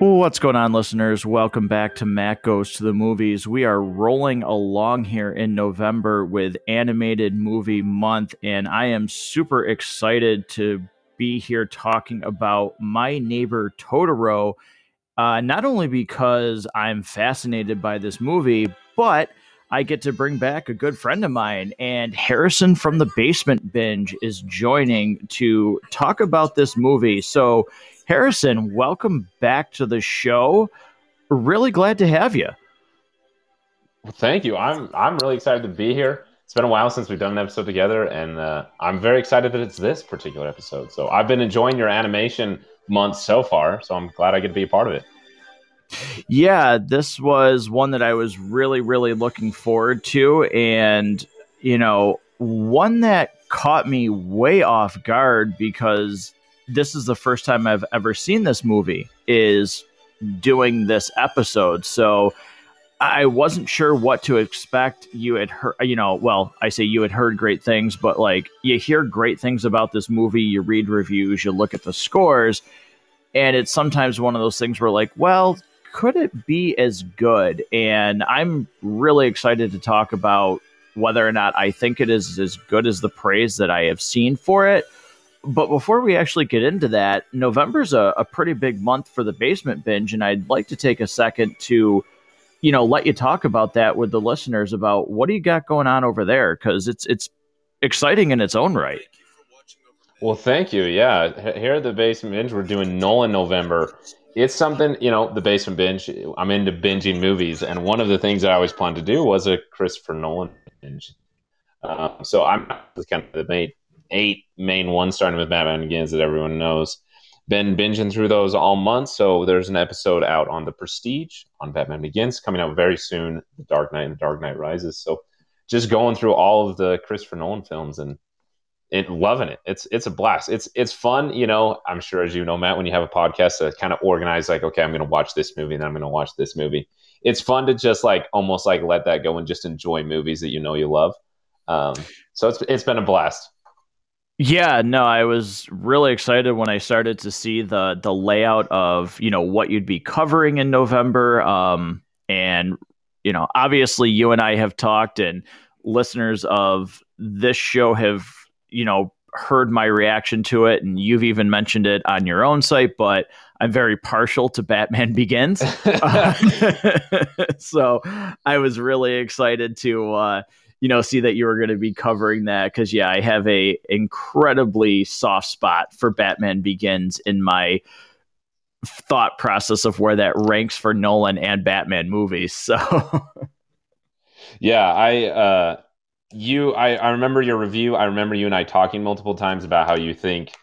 What's going on, listeners? Welcome back to Matt Goes to the Movies. We are rolling along here in November with Animated Movie Month, and I am super excited to be here talking about My Neighbor Totoro. Uh, not only because I'm fascinated by this movie, but I get to bring back a good friend of mine, and Harrison from the Basement Binge is joining to talk about this movie. So, Harrison, welcome back to the show. Really glad to have you. Well, thank you. I'm I'm really excited to be here. It's been a while since we've done an episode together, and uh, I'm very excited that it's this particular episode. So I've been enjoying your animation month so far, so I'm glad I get to be a part of it. Yeah, this was one that I was really, really looking forward to, and you know, one that caught me way off guard because this is the first time I've ever seen this movie is doing this episode. So I wasn't sure what to expect. You had heard, you know, well, I say you had heard great things, but like you hear great things about this movie, you read reviews, you look at the scores, and it's sometimes one of those things where like, well, could it be as good? And I'm really excited to talk about whether or not I think it is as good as the praise that I have seen for it but before we actually get into that, November's a, a pretty big month for the basement binge, and I'd like to take a second to, you know, let you talk about that with the listeners about what do you got going on over there because it's it's exciting in its own right. Well, thank you. Yeah, here at the Basement Binge, we're doing Nolan November. It's something, you know, the Basement Binge. I'm into binging movies, and one of the things I always planned to do was a Christopher Nolan binge. Um, so I'm kind of the main eight main ones, starting with Batman Begins that everyone knows. Been binging through those all month, so there's an episode out on The Prestige, on Batman Begins, coming out very soon. The Dark Knight and The Dark Knight Rises. So just going through all of the Christopher Nolan films and it, loving it. It's it's a blast. It's it's fun. You know, I'm sure as you know, Matt, when you have a podcast to kind of organize, like, okay, I'm going to watch this movie, and then I'm going to watch this movie. It's fun to just like almost like let that go and just enjoy movies that you know you love. Um, so it's it's been a blast. Yeah, no, I was really excited when I started to see the the layout of you know what you'd be covering in November. Um, and you know, obviously, you and I have talked, and listeners of this show have you know heard my reaction to it, and you've even mentioned it on your own site. But I'm very partial to Batman Begins, so I was really excited to. Uh, you know, see that you were going to be covering that because yeah, I have a incredibly soft spot for Batman Begins in my thought process of where that ranks for Nolan and Batman movies. So yeah, I uh you I, I remember your review. I remember you and I talking multiple times about how you think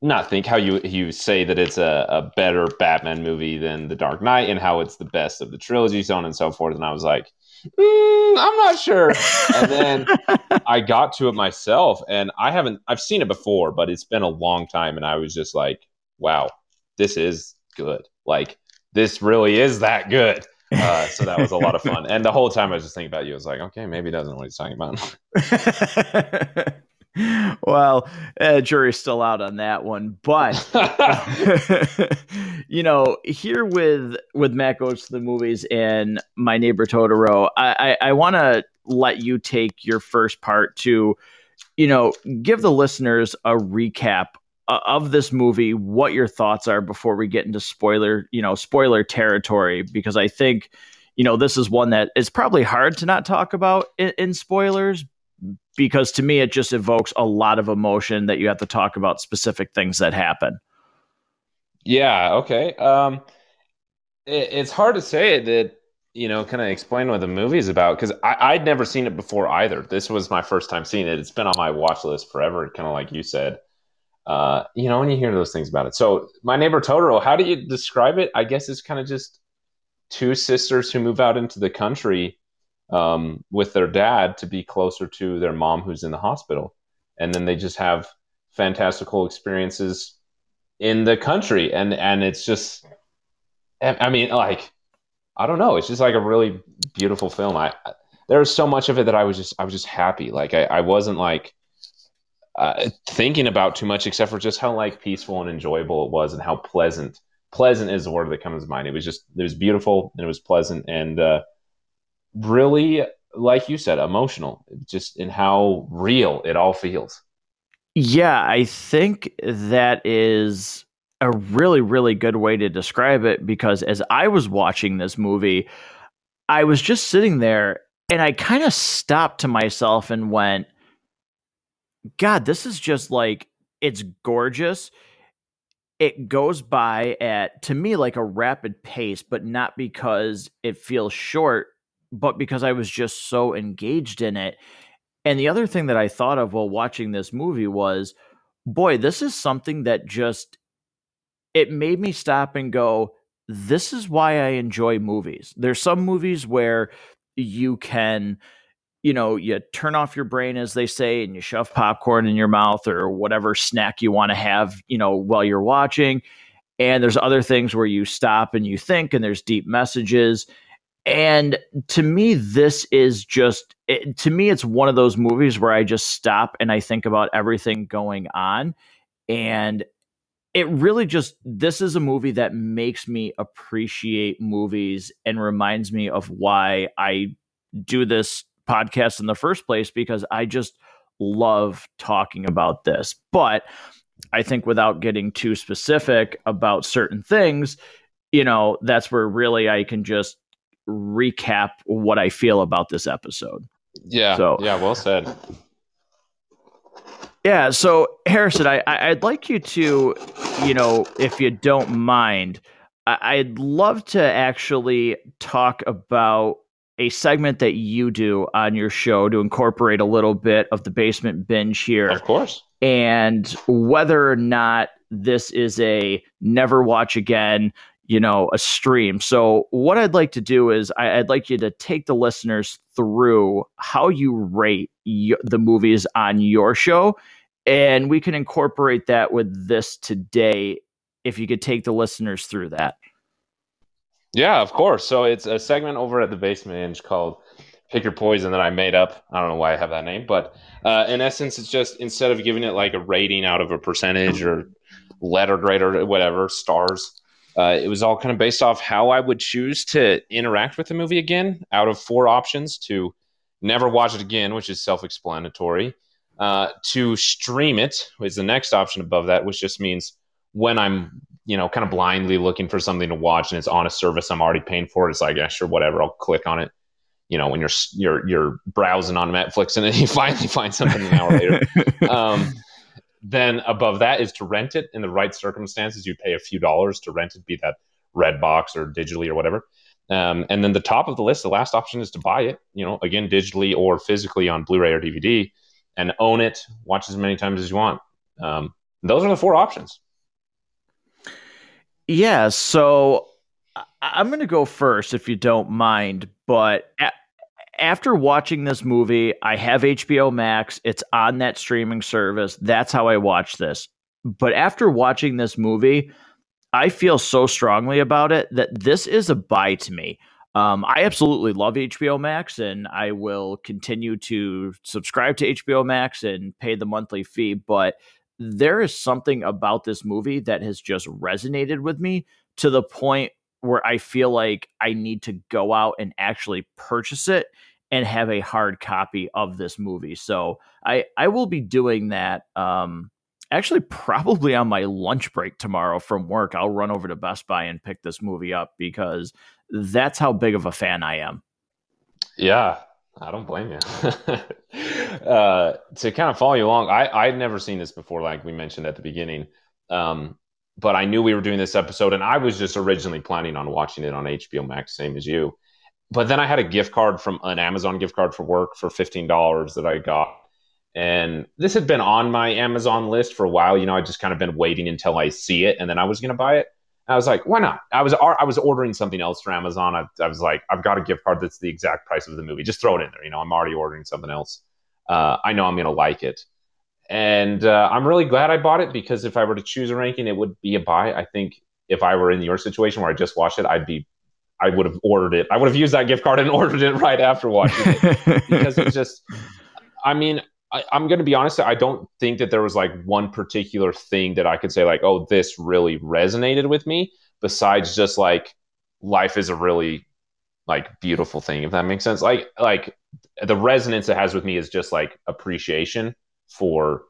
not think how you you say that it's a, a better Batman movie than The Dark Knight and how it's the best of the trilogy, so on and so forth. And I was like, mm, I'm not sure. and then I got to it myself, and I haven't, I've seen it before, but it's been a long time. And I was just like, wow, this is good. Like, this really is that good. Uh, so that was a lot of fun. And the whole time I was just thinking about you. I was like, okay, maybe he doesn't know what he's talking about. well, uh, jury's still out on that one, but you know, here with with Matt goes to the movies and My Neighbor Totoro, I I, I want to let you take your first part to, you know, give the listeners a recap of this movie, what your thoughts are before we get into spoiler, you know, spoiler territory, because I think, you know, this is one that is probably hard to not talk about in, in spoilers, because to me it just evokes a lot of emotion that you have to talk about specific things that happen. Yeah. Okay. Um, it, it's hard to say that you know, kind of explain what the movie is about because I'd never seen it before either. This was my first time seeing it. It's been on my watch list forever, kind of like you said. Uh, you know, when you hear those things about it. So, my neighbor Totoro, how do you describe it? I guess it's kind of just two sisters who move out into the country um, with their dad to be closer to their mom who's in the hospital. And then they just have fantastical experiences in the country. And, and it's just, I mean, like, I don't know. It's just like a really beautiful film. I, there was so much of it that I was just, I was just happy. Like I, I wasn't like, uh, thinking about too much except for just how like peaceful and enjoyable it was and how pleasant pleasant is the word that comes to mind. It was just it was beautiful and it was pleasant and uh, really, like you said, emotional. Just in how real it all feels. Yeah, I think that is a really, really good way to describe it because as I was watching this movie, I was just sitting there and I kind of stopped to myself and went, God, this is just like, it's gorgeous. It goes by at, to me, like a rapid pace, but not because it feels short, but because I was just so engaged in it. And the other thing that I thought of while watching this movie was, boy, this is something that just it made me stop and go, this is why I enjoy movies. There's some movies where you can you know, you turn off your brain, as they say, and you shove popcorn in your mouth or whatever snack you want to have, you know, while you're watching. And there's other things where you stop and you think, and there's deep messages. And to me, this is just, it, to me, it's one of those movies where I just stop and I think about everything going on. And it really just, this is a movie that makes me appreciate movies and reminds me of why I do this podcast in the first place because I just love talking about this. But I think without getting too specific about certain things, you know, that's where really I can just recap what I feel about this episode. Yeah. So yeah, well said. Yeah. So Harrison, I I'd like you to, you know, if you don't mind, I'd love to actually talk about a segment that you do on your show to incorporate a little bit of the basement binge here. Of course. And whether or not this is a never watch again, you know, a stream. So, what I'd like to do is I, would like you to take the listeners through how you rate y- the movies on your show, and we can incorporate that with this today. If you could take the listeners through that. Yeah, of course. So it's a segment over at the Basement Binge called "Pick Your Poison" that I made up. I don't know why I have that name, but uh, in essence, it's just instead of giving it like a rating out of a percentage or letter grade or whatever stars uh, it was all kind of based off how I would choose to interact with the movie again out of four options to never watch it again, which is self explanatory, uh, to stream it is the next option above that, which just means when I'm, you know, kind of blindly looking for something to watch and it's on a service I'm already paying for, it's like, yeah, sure, whatever, I'll click on it. You know, when you're you're you're browsing on Netflix and then you finally find something an hour later. Um, then above that is to rent it in the right circumstances. You pay a few dollars to rent it, be that Redbox or digitally or whatever. Um, and then the top of the list, the last option is to buy it, you know, again, digitally or physically on Blu ray or DVD and own it, watch as many times as you want. Um, those are the four options. Yeah. So I'm going to go first if you don't mind. But after watching this movie, I have HBO Max. It's on that streaming service. That's how I watch this. But after watching this movie, I feel so strongly about it that this is a buy to me. Um, I absolutely love HBO Max, and I will continue to subscribe to HBO Max and pay the monthly fee. But there is something about this movie that has just resonated with me to the point where I feel like I need to go out and actually purchase it and have a hard copy of this movie. So I I will be doing that. Um, actually, probably on my lunch break tomorrow from work, I'll run over to Best Buy and pick this movie up because that's how big of a fan I am. Yeah, I don't blame you. uh, to kind of follow you along, I I'd never seen this before, like we mentioned at the beginning. Um, but I knew we were doing this episode, and I was just originally planning on watching it on HBO Max, same as you but then I had a gift card from an Amazon gift card for work for $15 that I got. And this had been on my Amazon list for a while. You know, I just kind of been waiting until I see it and then I was going to buy it. And I was like, why not? I was I was ordering something else for Amazon. I, I, was like, I've got a gift card that's the exact price of the movie. Just throw it in there. You know, I'm already ordering something else. Uh, I know I'm going to like it. And uh, I'm really glad I bought it because if I were to choose a ranking, it would be a buy. I think if I were in your situation where I just watched it, I'd be I would have ordered it. I would have used that gift card and ordered it right after watching it because it's just. I mean, I, am going to be honest. I don't think that there was like one particular thing that I could say like, oh, this really resonated with me. besides just like life is a really like beautiful thing if that makes sense like like the resonance it has with me is just like appreciation for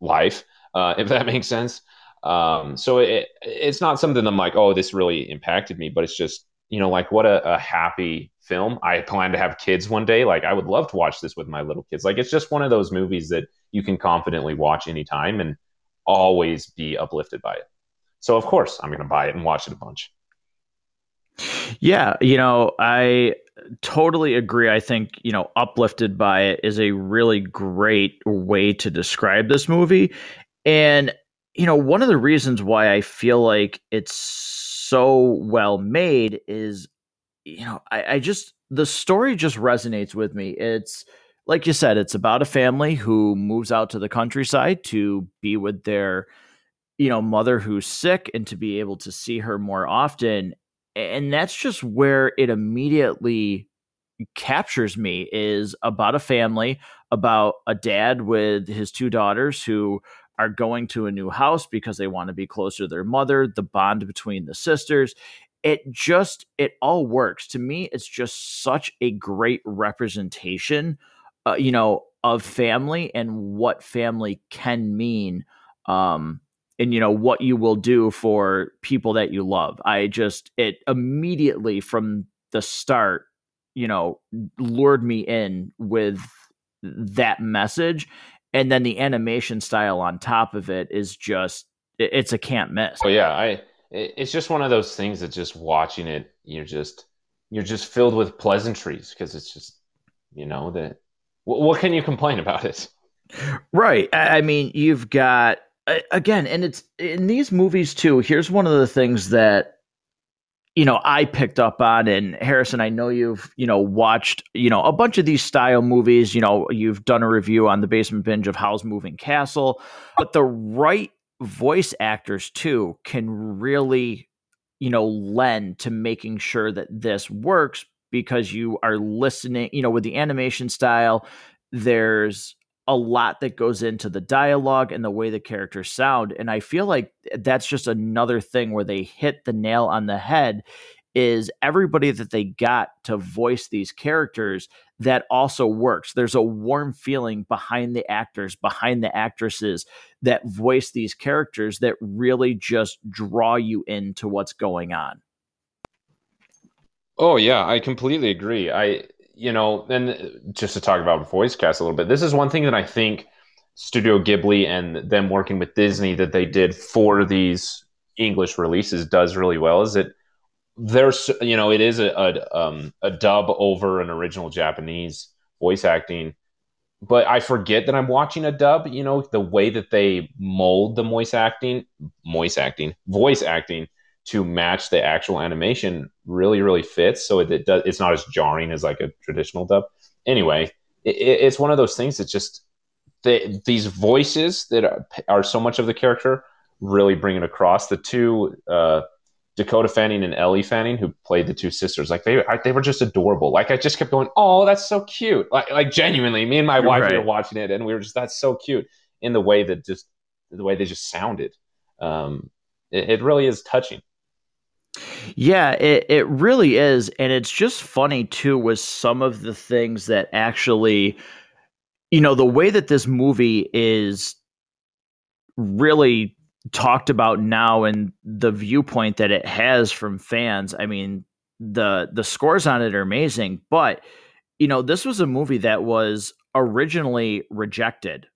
life uh, if that makes sense um, so it, it's not something i'm like oh this really impacted me but it's just you know like what a, a happy film. I plan to have kids one day. Like i would love to watch this with my little kids. Like it's just one of those movies that you can confidently watch anytime and always be uplifted by it. So of course i'm going to buy it and watch it a bunch. Yeah, you know, I totally agree. I think, you know, uplifted by it is a really great way to describe this movie. And, you know, one of the reasons why I feel like it's so well made is, you know, I, I just, the story just resonates with me. It's, like you said, it's about a family who moves out to the countryside to be with their, you know, mother who's sick and to be able to see her more often and that's just where it immediately captures me is about a family about a dad with his two daughters who are going to a new house because they want to be closer to their mother the bond between the sisters. It just it all works. To me it's just such a great representation uh, you know of family and what family can mean um and you know what you will do for people that you love. I just it immediately from the start you know lured me in with that message and then the animation style on top of it is just it's a can't miss oh yeah i it's just one of those things that just watching it you're just you're just filled with pleasantries because it's just you know that what can you complain about it right i mean you've got again, and it's in these movies too. Here's one of the things that you know I picked up on, and Harrison, I know you've you know watched you know a bunch of these style movies. You know, you've done a review on the Basement Binge of Howl's Moving Castle, but the right voice actors too can really you know lend to making sure that this works because you are listening you know with the animation style there's a lot that goes into the dialogue and the way the characters sound and i feel like that's just another thing where they hit the nail on the head is everybody that they got to voice these characters that also works. There's a warm feeling behind the actors behind the actresses that voice these characters that really just draw you into what's going on. Oh yeah i completely agree. I you know, and just to talk about voice cast a little bit, this is one thing that I think Studio Ghibli and them working with Disney that they did for these English releases does really well. Is that there's you know it is a a, um, a dub over an original Japanese voice acting, but I forget that I'm watching a dub. You know the way that they mold the voice acting, voice acting, voice acting to match the actual animation really really fits. So it, it does it's not as jarring as like a traditional dub. Anyway it, it's one of those things that just the, these voices that are, are, so much of the character really bring it across. The two uh, dakota fanning and ellie fanning who played the two sisters like they they were just adorable. Like i just kept going oh that's so cute. Like, like genuinely me and my wife right. were watching it and we were just that's so cute in the way that just the way they just sounded. Um, it, it really is touching yeah, it, it really is. And it's just funny too, with some of the things that actually, you know, the way that this movie is really talked about now and the viewpoint that it has from fans. I mean, the the scores on it are amazing, but you know, this was a movie that was originally rejected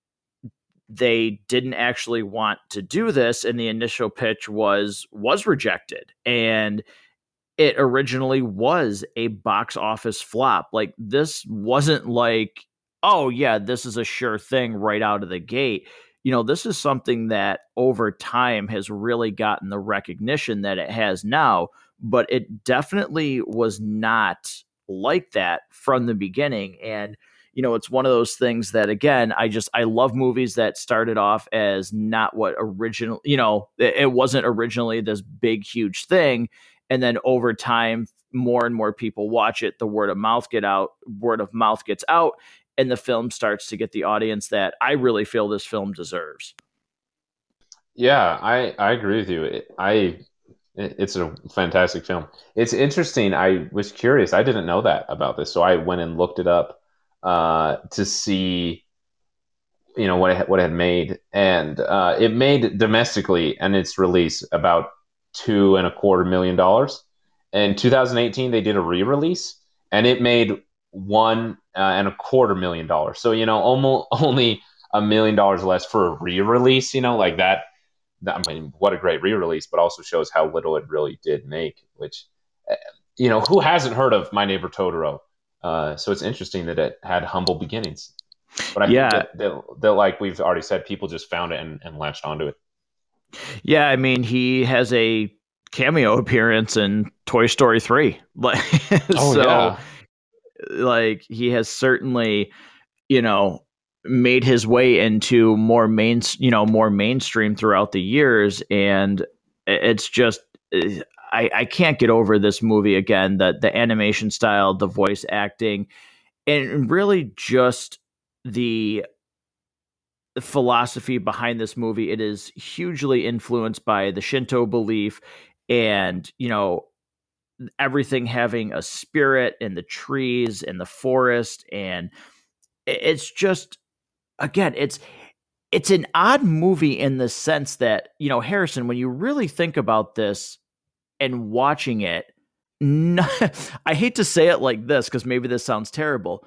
they didn't actually want to do this and the initial pitch was was rejected. And it originally was a box office flop. Like this wasn't like oh yeah this is a sure thing right out of the gate. You know this is something that over time has really gotten the recognition that it has now but it definitely was not like that from the beginning. And you know, it's one of those things that again, I just I love movies that started off as not what original, you know, it, it wasn't originally this big huge thing, and then over time, more and more people watch it. The word of mouth get out, word of mouth gets out, and the film starts to get the audience that I really feel this film deserves. Yeah, I I agree with you. I It's a fantastic film. It's interesting. I was curious. I didn't know that about this, so I went and looked it up uh, to see, you know, what it, what it had made, and uh, it made domestically and its release about two and a quarter million dollars. In 2018, they did a re-release, and it made one uh, and a quarter million dollars. So you know, almost only a million dollars less for a re-release. You know, like that. I mean, what a great re-release, but also shows how little it really did make. Which, uh, you know, who hasn't heard of My Neighbor Totoro? Uh, so it's interesting that it had humble beginnings. But I yeah. think that, that, that, like we've already said, people just found it and, and latched onto it. Yeah, I mean, he has a cameo appearance in Toy Story 3. Like, oh, so, yeah. like, he has certainly, you know, made his way into more main, you know, more mainstream throughout the years. And it's just, I, I can't get over this movie again. The the animation style, the voice acting, and really just the philosophy behind this movie. It is hugely influenced by the Shinto belief, and you know everything having a spirit in the trees and the forest, and it's just again, it's it's an odd movie in the sense that you know Harrison, when you really think about this and watching it, no, I hate to say it like this because maybe this sounds terrible,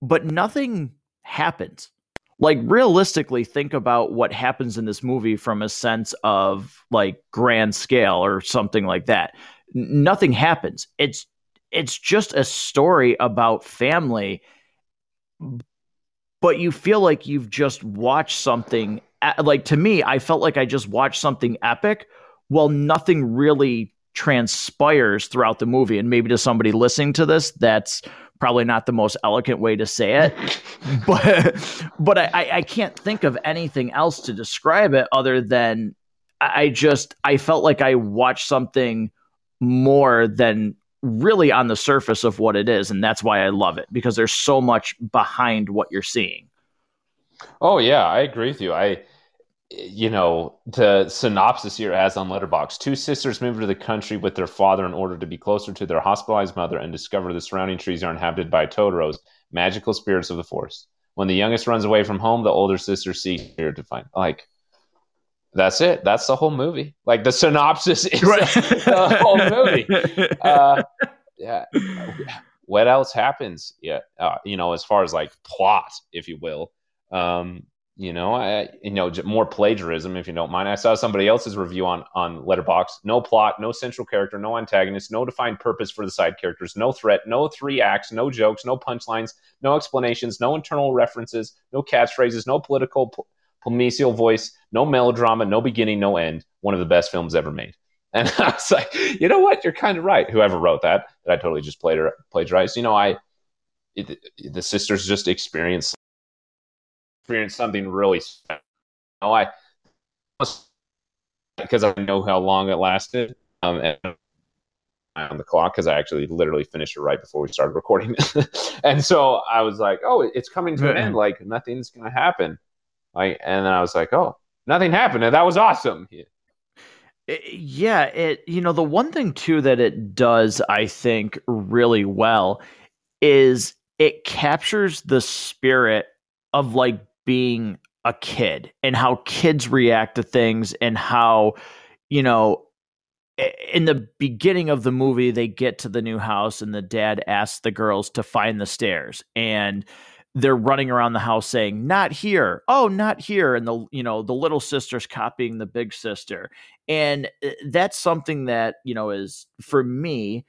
but nothing happens. Like realistically, think about what happens in this movie from a sense of like grand scale or something like that. nothing happens. It's it's just a story about family, but you feel like you've just watched something. Like to me, I felt like I just watched something epic. Well, nothing really transpires throughout the movie. And maybe to somebody listening to this, that's probably not the most elegant way to say it. but but I, I can't think of anything else to describe it other than I just I felt like I watched something more than really on the surface of what it is. And that's why I love it, because there's so much behind what you're seeing. Oh yeah, I agree with you. I you know, the synopsis here has on Letterboxd: Two sisters move to the country with their father in order to be closer to their hospitalized mother and discover the surrounding trees are inhabited by Totoros, magical spirits of the forest. When the youngest runs away from home, the older sister seeks here to find. Like, that's it. That's the whole movie. Like the synopsis is right. the whole movie. Uh, yeah. What else happens? Yeah. Uh, you know, as far as like plot, if you will. Um, you know, I, you know, more plagiarism, if you don't mind. I saw somebody else's review on on Letterboxd. No plot, no central character, no antagonist, no defined purpose for the side characters, no threat, no three acts, no jokes, no punchlines, no explanations, no internal references, no catchphrases, no political polemical voice, no melodrama, no beginning, no end. One of the best films ever made. And I was like, you know what? You're kind of right. Whoever wrote that, that I totally just plagiarized. You know, I it, the sisters just experienced experienced something really special. You know, I because I know how long it lasted. Um, and on the clock because I actually literally finished it right before we started recording. and so I was like, oh, it's coming to an end. Like nothing's gonna happen. Like, and then I was like, oh, nothing happened, and that was awesome. Yeah. yeah, it. You know, the one thing too that it does, I think, really well is it captures the spirit of like being a kid and how kids react to things and how you know in the beginning of the movie they get to the new house and the dad asks the girls to find the stairs and they're running around the house saying not here. Oh not here. And the you know the little sister's copying the big sister. And uh, that's something that you know is for me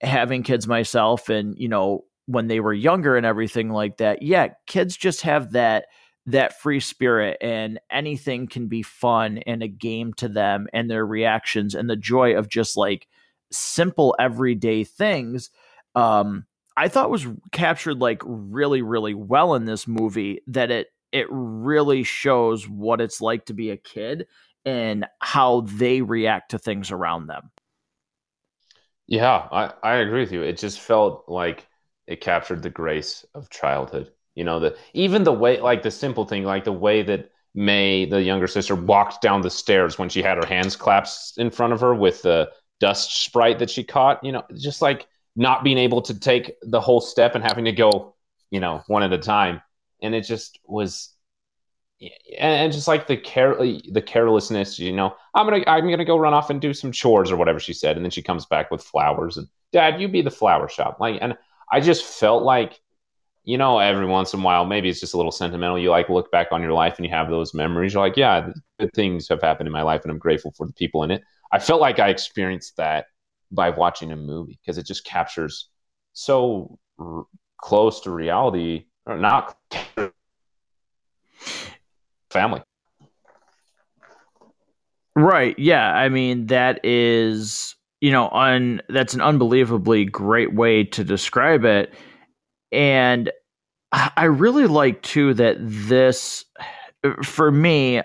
having kids myself and you know when they were younger and everything like that yeah kids just have that that free spirit and anything can be fun and a game to them and their reactions and the joy of just like simple everyday things um i thought was captured like really really well in this movie that it it really shows what it's like to be a kid and how they react to things around them. Yeah i i agree with you. It just felt like it captured the grace of childhood you know the even the way like the simple thing like the way that Mei, the younger sister, walked down the stairs when she had her hands clasped in front of her with the dust sprite that she caught. You know, just like not being able to take the whole step and having to go, you know, one at a time. And it just was and just like the care the carelessness, you know, I'm gonna I'm gonna go run off and do some chores or whatever she said, and then she comes back with flowers and Dad, you be the flower shop, like, and I just felt like, you know, every once in a while, maybe it's just a little sentimental. You like look back on your life and you have those memories. You're like, yeah, good things have happened in my life, and I'm grateful for the people in it. I felt like I experienced that by watching a movie because it just captures so r- close to reality, or not family. Right. Yeah. I mean, that is, you know, on that's an unbelievably great way to describe it. And I really like too that this, for me,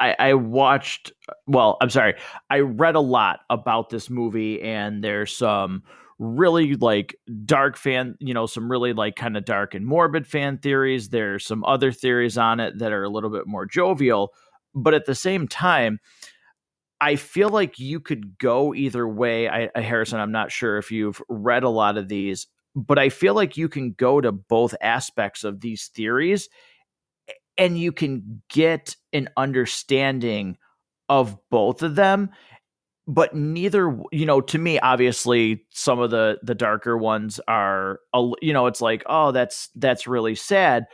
I, I watched, well, I'm sorry, I read a lot about this movie, and there's some really like dark fan, you know, some really like kind of dark and morbid fan theories. There's some other theories on it that are a little bit more jovial, but at the same time, I feel like you could go either way. I, uh, Harrison, I'm not sure if you've read a lot of these, but I feel like you can go to both aspects of these theories and you can get an understanding of both of them but neither you know to me obviously some of the the darker ones are you know it's like oh that's that's really sad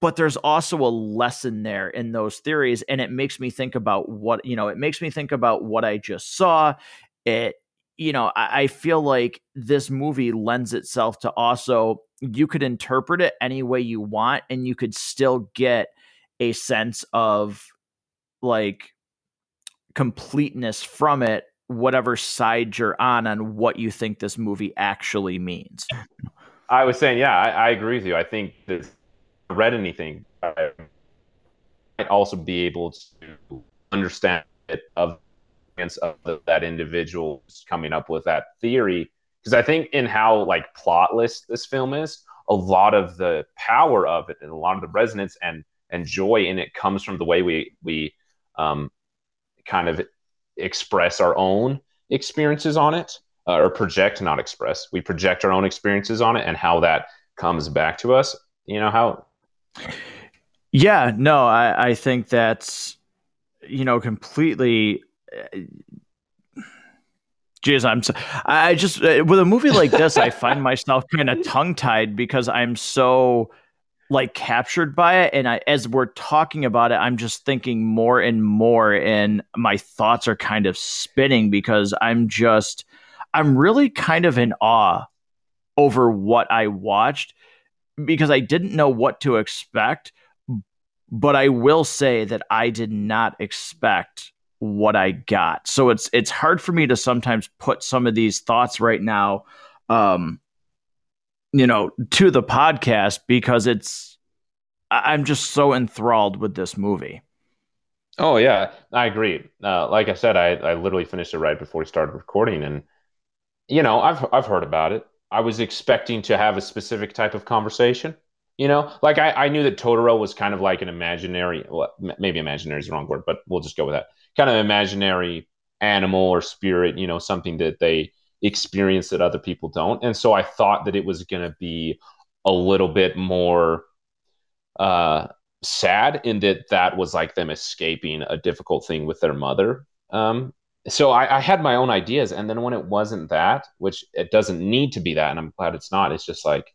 but there's also a lesson there in those theories and it makes me think about what you know it makes me think about what i just saw. It you know I, I feel like this movie lends itself to also you could interpret it any way you want and you could still get a sense of like completeness from it whatever side you're on on what you think this movie actually means. I was saying yeah i, I agree with you. I think that read anything i might also be able to understand it of of that individual coming up with that theory. Because i think in how like plotless this film is a lot of the power of it and a lot of the resonance and and joy in it comes from the way we we um, kind of express our own experiences on it uh, or project not express. We project our own experiences on it and how that comes back to us. You know how yeah no i i think that's you know completely Jeez, I'm. So, I just uh, with a movie like this, I find myself kind of tongue tied because I'm so like captured by it and I as we're talking about it I'm just thinking more and more and my thoughts are kind of spinning because I'm just I'm really kind of in awe over what I watched because I didn't know what to expect but I will say that I did not expect what I got. So it's it's hard for me to sometimes put some of these thoughts right now um you know, to the podcast because it's I'm just so enthralled with this movie. Oh yeah, I agree. Uh, like I said, I, I literally finished it right before we started recording, and you know, I've I've heard about it. I was expecting to have a specific type of conversation. You know, like I, I knew that Totoro was kind of like an imaginary, well, maybe imaginary is the wrong word, but we'll just go with that. Kind of imaginary animal or spirit, you know, something that they experience that other people don't. And so I thought that it was going to be a little bit more uh, sad in that that was like them escaping a difficult thing with their mother. Um, so I, I, had my own ideas, and then when it wasn't that, which it doesn't need to be that, and I'm glad it's not. It's just like,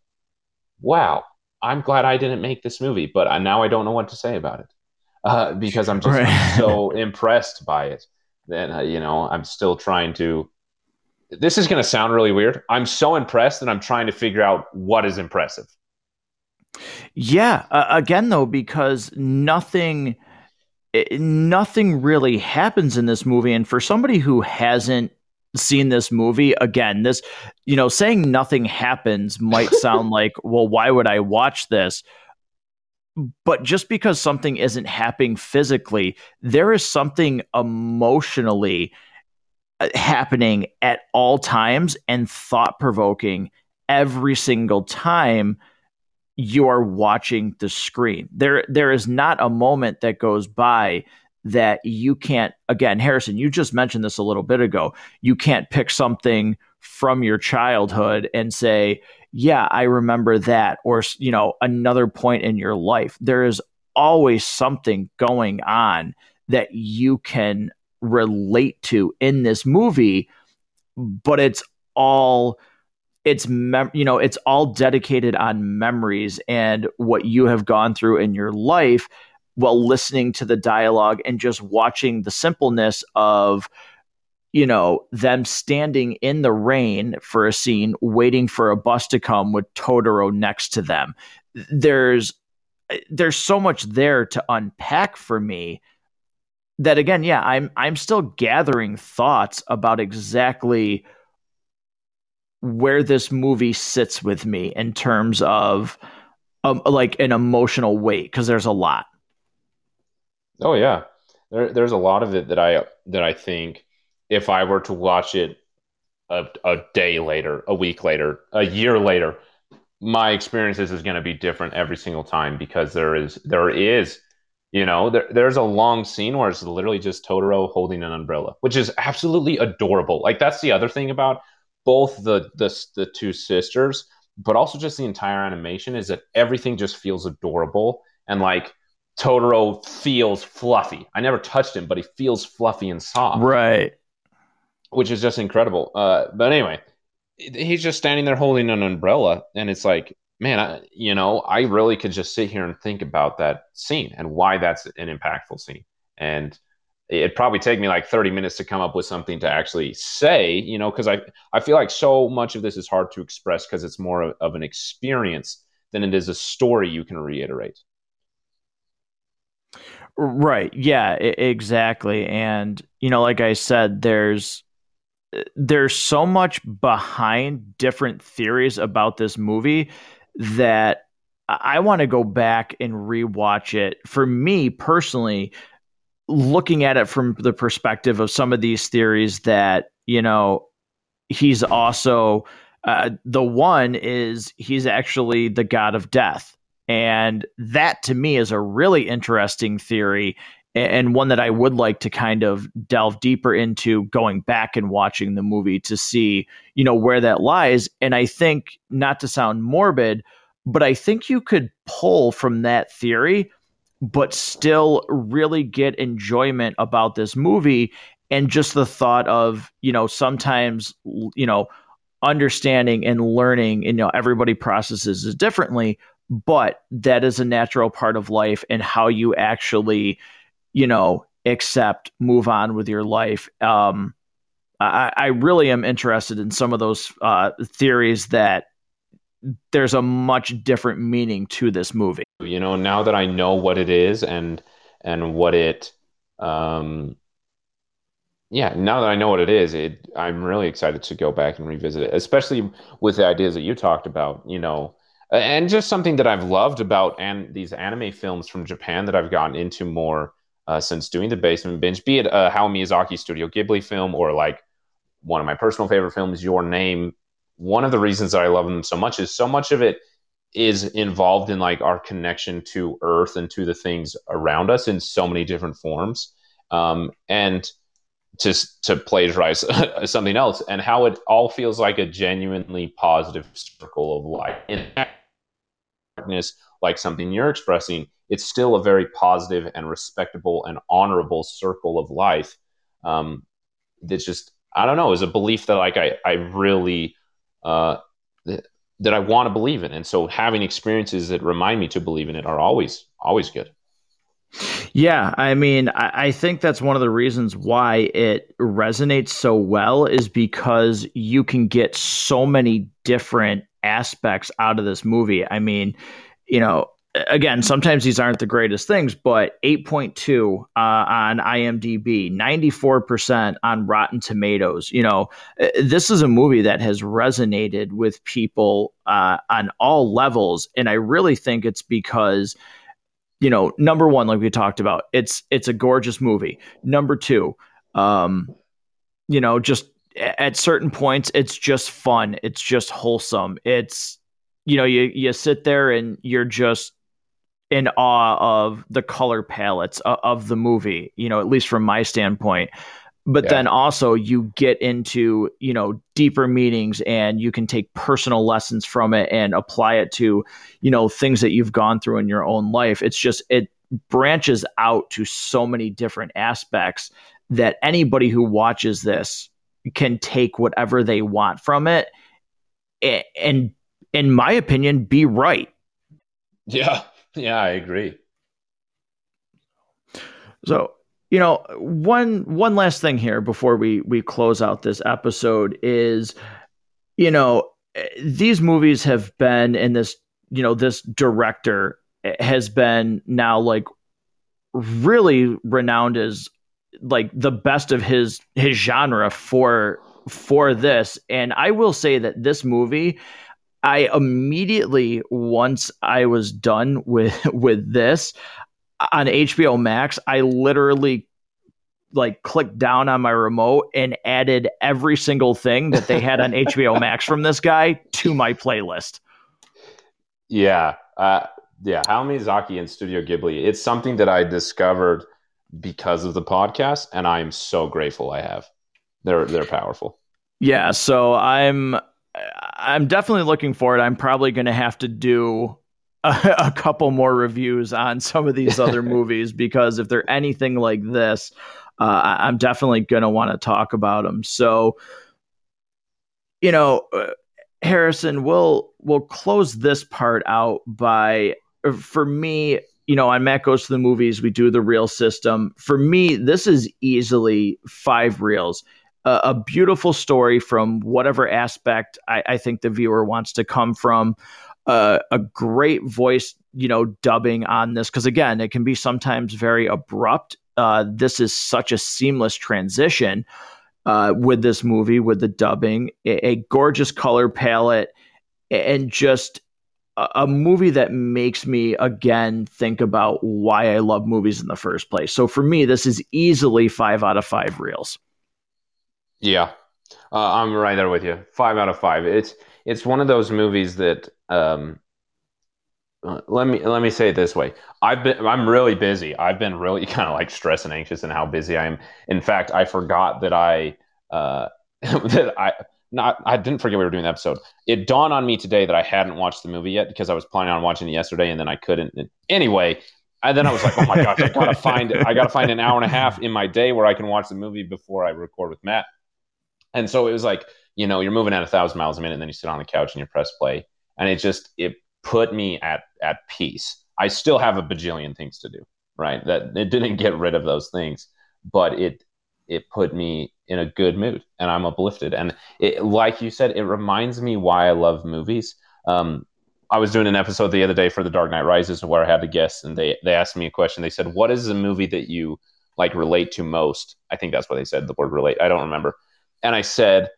wow, I'm glad I didn't make this movie, but I, now I don't know what to say about it uh, because I'm just right. so impressed by it. Then uh, you know, I'm still trying to this is going to sound really weird. I'm so impressed that I'm trying to figure out what is impressive. Yeah, uh, again though because nothing nothing really happens in this movie and for somebody who hasn't seen this movie again this you know saying nothing happens might sound like well why would I watch this? But just because something isn't happening physically, there is something emotionally uh, happening at all times and thought provoking every single time you are watching the screen. There there is not a moment that goes by that you can't again Harrison you just mentioned this a little bit ago. You can't pick something from your childhood and say, "Yeah, I remember that," or you know, another point in your life. There is always something going on that you can relate to in this movie, but it's all it's mem- you know it's all dedicated on memories and what you have gone through in your life while listening to the dialogue and just watching the simpleness of you know them standing in the rain for a scene waiting for a bus to come with Totoro next to them. There's there's so much there to unpack for me that again yeah I'm I'm still gathering thoughts about exactly where this movie sits with me in terms of um, like an emotional weight because there's a lot. Oh yeah, there, there's a lot of it that I that I think if I were to watch it a, a day later, a week later, a year later, my experiences is going to be different every single time because there is there is you know there, there's a long scene where it's literally just Totoro holding an umbrella, which is absolutely adorable. Like that's the other thing about both the the the two sisters, but also just the entire animation is that everything just feels adorable and like Totoro feels fluffy. I never touched him, but he feels fluffy and soft. Right. Which is just incredible. Uh, but anyway, he's just standing there holding an umbrella, and it's like, man, I, you know, I really could just sit here and think about that scene and why that's an impactful scene. And it'd probably take me like 30 minutes to come up with something to actually say, you know, because I, I feel like so much of this is hard to express because it's more of, of, an experience than it is a story you can reiterate. Right. Yeah, exactly. And, you know, like I said, there's, there's so much behind different theories about this movie that I want to go back and rewatch it. For me personally, looking at it from the perspective of some of these theories that you know he's also uh, the one is he's actually the god of death and that to me is a really interesting theory and one that I would like to kind of delve deeper into going back and watching the movie to see, you know, where that lies. And I think, not to sound morbid, but I think you could pull from that theory but still really get enjoyment about this movie and just the thought of you know sometimes you know understanding and learning you know everybody processes it differently but that is a natural part of life and how you actually you know accept move on with your life. Um I, I really am interested in some of those uh, theories that there's a much different meaning to this movie. You know, now that I know what it is and and what it um yeah, now that I know what it is, it I'm really excited to go back and revisit it, especially with the ideas that you talked about, you know, and just something that I've loved about and these anime films from Japan that I've gotten into more uh, since doing the basement binge, be it a Hayao Miyazaki Studio Ghibli film or like one of my personal favorite films, Your Name, one of the reasons that I love them so much is so much of it is involved in like our connection to Earth and to the things around us in so many different forms. Um, and just to plagiarize something else, and how it all feels like a genuinely positive circle of life. In darkness, like something you're expressing, it's still a very positive and respectable and honorable circle of life. Um, that's just I don't know, is a belief that like I I really uh, that, that I want to believe in. And so having experiences that remind me to believe in it are always, always good. Yeah, I mean, I, I, think that's one of the reasons why it resonates so well is because you can get so many different aspects out of this movie. I mean, you know, again, sometimes these aren't the greatest things, but 8.2 uh, on IMDb, 94% on Rotten Tomatoes. You know, uh, this is a movie that has resonated with people uh, on all levels, and I really think it's because. You know, number one, like we talked about, it's it's a gorgeous movie. Number two, um, you know, just at certain points, it's just fun. It's just wholesome. It's you know, you you sit there and you're just in awe of the color palettes of, the movie, you know, at least from my standpoint. But yeah. then also you get into, you know, deeper meanings and you can take personal lessons from it and apply it to, you know, things that you've gone through in your own life. It's just it branches out to so many different aspects that anybody who watches this can take whatever they want from it and in my opinion be right yeah yeah i agree. So you know one one last thing here before we we close out this episode is you know these movies have been in this you know this director has been now like really renowned as like the best of his his genre for for this. And i will say that this movie i immediately once i was done with with this on hbo max i literally like clicked down on my remote and added every single thing that they had on hbo max from this guy to my playlist yeah uh, yeah Hayao Miyazaki and Studio Ghibli it's something that I discovered because of the podcast, and I am so grateful I have. They're they're powerful. Yeah, so I'm I'm definitely looking forward. I'm probably going to have to do a, a, couple more reviews on some of these other movies because if they're anything like this, uh, I'm definitely going to want to talk about them. So, you know, uh, Harrison, we'll we'll close this part out by for me you know, on Matt Goes to the Movies, we do the reel system. For me, this is easily five reels. Uh, a beautiful story from whatever aspect I, I think the viewer wants to come from. Uh, a great voice, you know, dubbing on this because again, it can be sometimes very abrupt. Uh, this is such a seamless transition uh, with this movie, with the dubbing, a, a gorgeous color palette, and just a movie that makes me again think about why I love movies in the first place. So for me, this is easily five out of five reels. Yeah, uh, I'm right there with you. Five out of five. It's it's one of those movies that um, uh, let me let me say it this way. I've been I'm really busy. I've been really kind of like stressed and anxious and how busy I am. In fact, I forgot that I uh, that I not I didn't forget we were doing the episode. It dawned on me today that I hadn't watched the movie yet because I was planning on watching it yesterday and then I couldn't. Anyway, and then I was like, oh my gosh, I gotta find I gotta find an hour and a half in my day where I can watch the movie before I record with Matt. And so it was like, you know, you're moving at a thousand miles a minute, and then you sit on the couch and you press play, and it just it put me at at peace. I still have a bajillion things to do, right? That it didn't get rid of those things, but it it put me in a good mood and I'm uplifted. And it, like you said, it reminds me why I love movies. Um, I was doing an episode the other day for The Dark Knight Rises where I had a guest and they, they asked me a question. They said, What is a movie that you like relate to most? I think that's what they said, the word relate. I don't remember. And I said,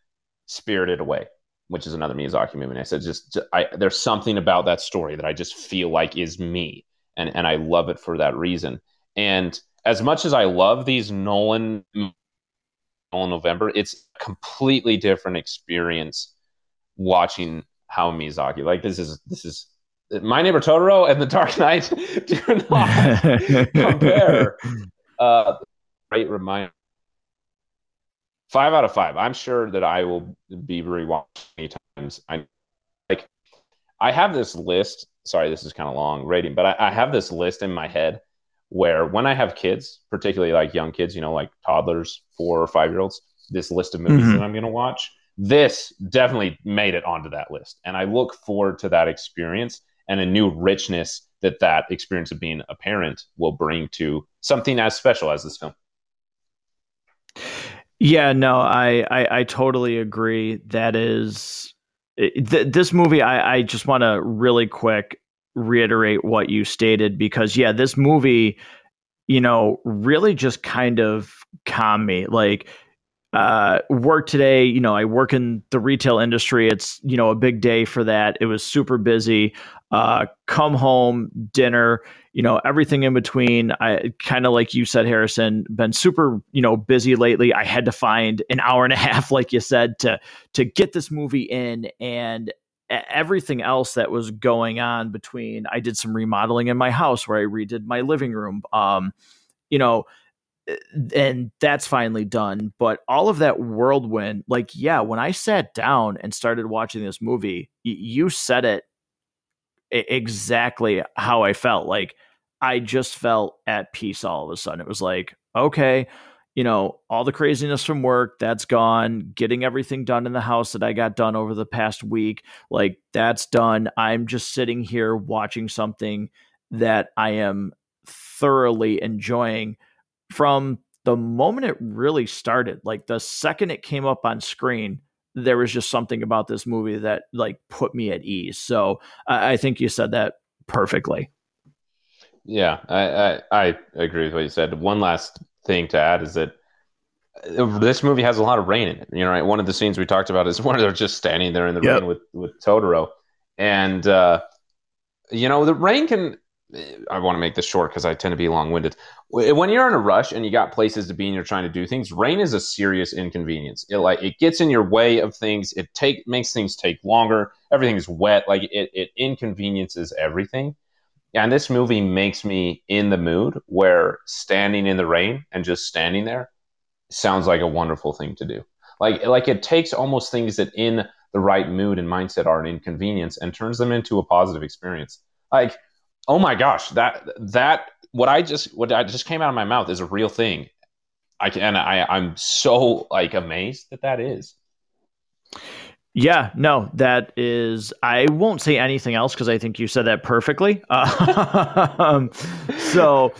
Spirited Away, which is another Miyazaki movie. And I said, just, I, there's something about that story that I just feel like is me. And, and I love it for that reason. And as much as I love these Nolan Nolan November, it's a completely different experience watching Hayao Miyazaki. Like this is this is my neighbor Totoro and the Dark Knight do not compare. Uh, great reminder. Five out of five. I'm sure that I will be rewatched many times. I like. I have this list. Sorry, this is kind of long rating, but I, I have this list in my head where when I have kids, particularly like young kids, you know, like toddlers, four or five year olds, this list of movies mm-hmm. that I'm going to watch, this definitely made it onto that list. And I look forward to that experience and a new richness that that experience of being a parent will bring to something as special as this film. Yeah, no, I I, I totally agree. That is th- this movie. I I just want to really quick reiterate what you stated because yeah, this movie, you know, really just kind of calmed me. Like uh, work today, you know, I work in the retail industry. It's, you know, a big day for that. It was super busy. Uh, come home, dinner, you know, everything in between. I kind of like you said, Harrison, been super, you know, busy lately. I had to find an hour and a half, like you said, to to get this movie in. And everything else that was going on between I did some remodeling in my house where I redid my living room. Um, you know, and that's finally done. But all of that whirlwind, like, yeah, when I sat down and started watching this movie, y- you said it exactly how I felt. Like, I just felt at peace all of a sudden. It was like, okay, you know, all the craziness from work, that's gone. Getting everything done in the house that I got done over the past week, like that's done. I'm just sitting here watching something that I am thoroughly enjoying from the moment it really started. Like the second it came up on screen, there was just something about this movie that like put me at ease. So I, I think you said that perfectly. Yeah, I, I, I agree with what you said. One last thing to add is that uh, this movie has a lot of rain in it. You know, right? One of the scenes we talked about is when they're just standing there in the yep. rain with with Totoro, and uh, you know the rain can. I want to make this short because I tend to be long winded. When you're in a rush and you got places to be and you're trying to do things, rain is a serious inconvenience. It like it gets in your way of things. It take makes things take longer. Everything's wet. Like it, it inconveniences everything. And this movie makes me in the mood where standing in the rain and just standing there sounds like a wonderful thing to do. Like like it takes almost things that in the right mood and mindset are an inconvenience and turns them into a positive experience. Like, oh my gosh, that that what I just what I just came out of my mouth is a real thing. I can and I I'm so like amazed that that is. Yeah, no, that is. I won't say anything else because I think you said that perfectly. Um, so,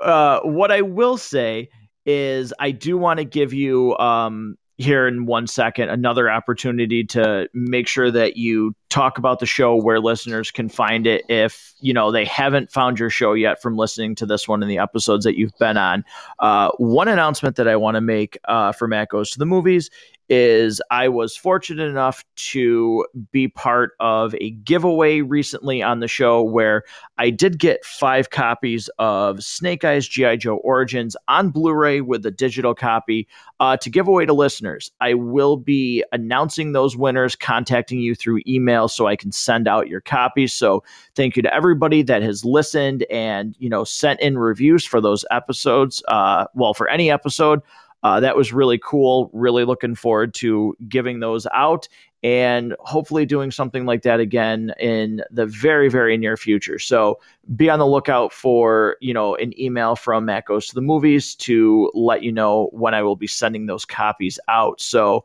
uh, what I will say is, I do want to give you um, here in one second another opportunity to make sure that you talk about the show where listeners can find it if you know they haven't found your show yet from listening to this one in the episodes that you've been on uh, one announcement that i want to make uh, for matt goes to the movies is I was fortunate enough to be part of a giveaway recently on the show where I did get five copies of Snake Eyes G.I. Joe Origins on Blu ray with a digital copy uh, to give away to listeners. I will be announcing those winners, contacting you through email so I can send out your copies. So thank you to everybody that has listened and, you know, sent in reviews for those episodes. Uh, well, for any episode. Uh, that was really cool. Really looking forward to giving those out and hopefully doing something like that again in the very very near future. So be on the lookout for you know an email from matt goes to the movies to let you know when i will be sending those copies out. So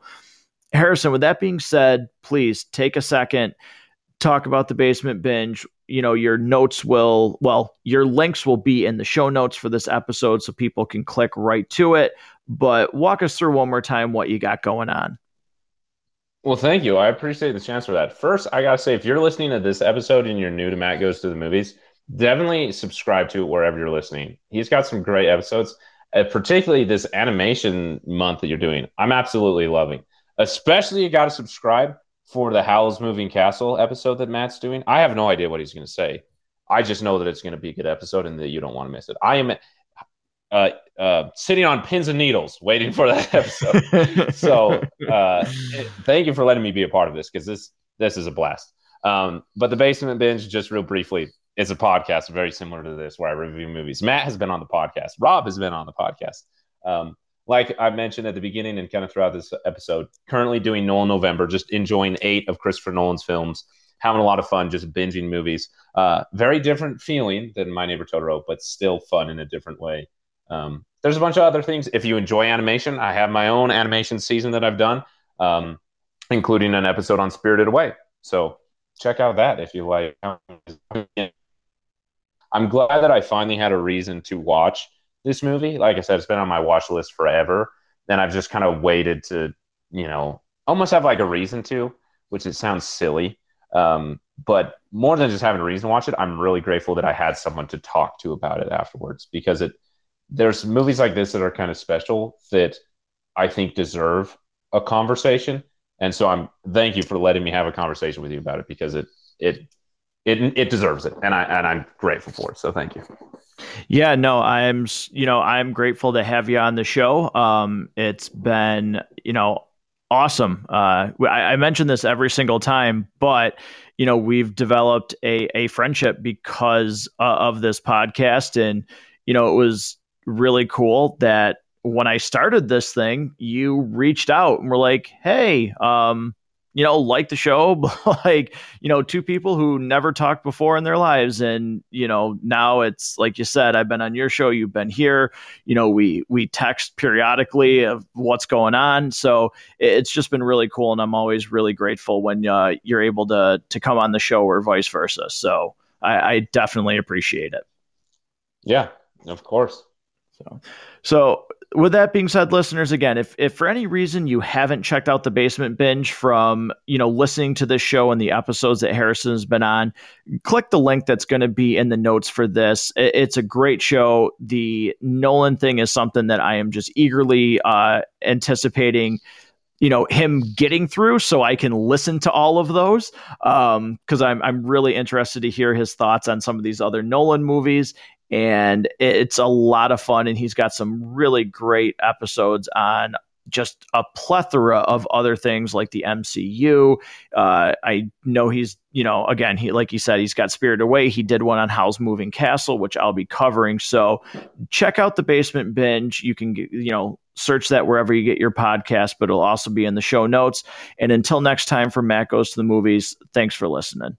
harrison with that being said please take a second talk about the basement binge. You know your notes will well your links will be in the show notes for this episode so people can click right to it but walk us through one more time what you got going on. Well, thank you. I appreciate the chance for that. First, I got to say, if you're listening to this episode and you're new to Matt Goes to the Movies, definitely subscribe to it wherever you're listening. He's got some great episodes, uh, particularly this animation month that you're doing. I'm absolutely loving. Especially, you got to subscribe for the Howl's Moving Castle episode that Matt's doing. I have no idea what he's going to say. I just know that it's going to be a good episode and that you don't want to miss it. I am uh, uh, sitting on pins and needles waiting for that episode. so uh, thank you for letting me be a part of this because this this is a blast. Um, but the basement binge, just real briefly, is a podcast very similar to this where I review movies. Matt has been on the podcast. Rob has been on the podcast. Um, like I mentioned at the beginning and kind of throughout this episode, currently doing Nolan November, just enjoying eight of Christopher Nolan's films, having a lot of fun, just binging movies. Uh, very different feeling than My Neighbor Totoro, but still fun in a different way. Um, there's a bunch of other things. If you enjoy animation, I have my own animation season that I've done, um, including an episode on Spirited Away. So check out that if you like. I'm glad that I finally had a reason to watch this movie. Like I said, it's been on my watch list forever. Then I've just kind of waited to, you know, almost have like a reason to, which it sounds silly. Um, but more than just having a reason to watch it, I'm really grateful that I had someone to talk to about it afterwards because it there's movies like this that are kind of special that I think deserve a conversation. And so I'm thank you for letting me have a conversation with you about it because it it it it deserves it and I and I'm grateful for it. So thank you. Yeah, no, I'm you know, I'm grateful to have you on the show. Um it's been, you know, awesome. Uh, I, I mention this every single time, but you know we've developed a a friendship because uh, of this podcast, and you know it was really cool that when I started this thing, you reached out and were like, "Hey, um, you know, like the show, like, you know, two people who never talked before in their lives. And, you know, now it's like you said, I've been on your show, you've been here, you know, we we text periodically of what's going on. So it's just been really cool. And I'm always really grateful when uh, you're able to to come on the show or vice versa. So I, I definitely appreciate it. Yeah, of course. So so with that being said, listeners, again, if if for any reason you haven't checked out the basement binge from you know listening to this show and the episodes that Harrison has been on, click the link that's going to be in the notes for this. It's a great show. The Nolan thing is something that I am just eagerly uh, anticipating you know him getting through so i can listen to all of those because um, I'm, I'm really interested to hear his thoughts on some of these other nolan movies and it's a lot of fun and he's got some really great episodes on just a plethora of other things like the MCU. Uh, I know he's, you know, again, he like he said, he's got Spirit Away. He did one on Howl's Moving Castle, which I'll be covering. So check out the Basement Binge. You can, you know, search that wherever you get your podcast, but it'll also be in the show notes. And until next time, for Matt goes to the movies. Thanks for listening.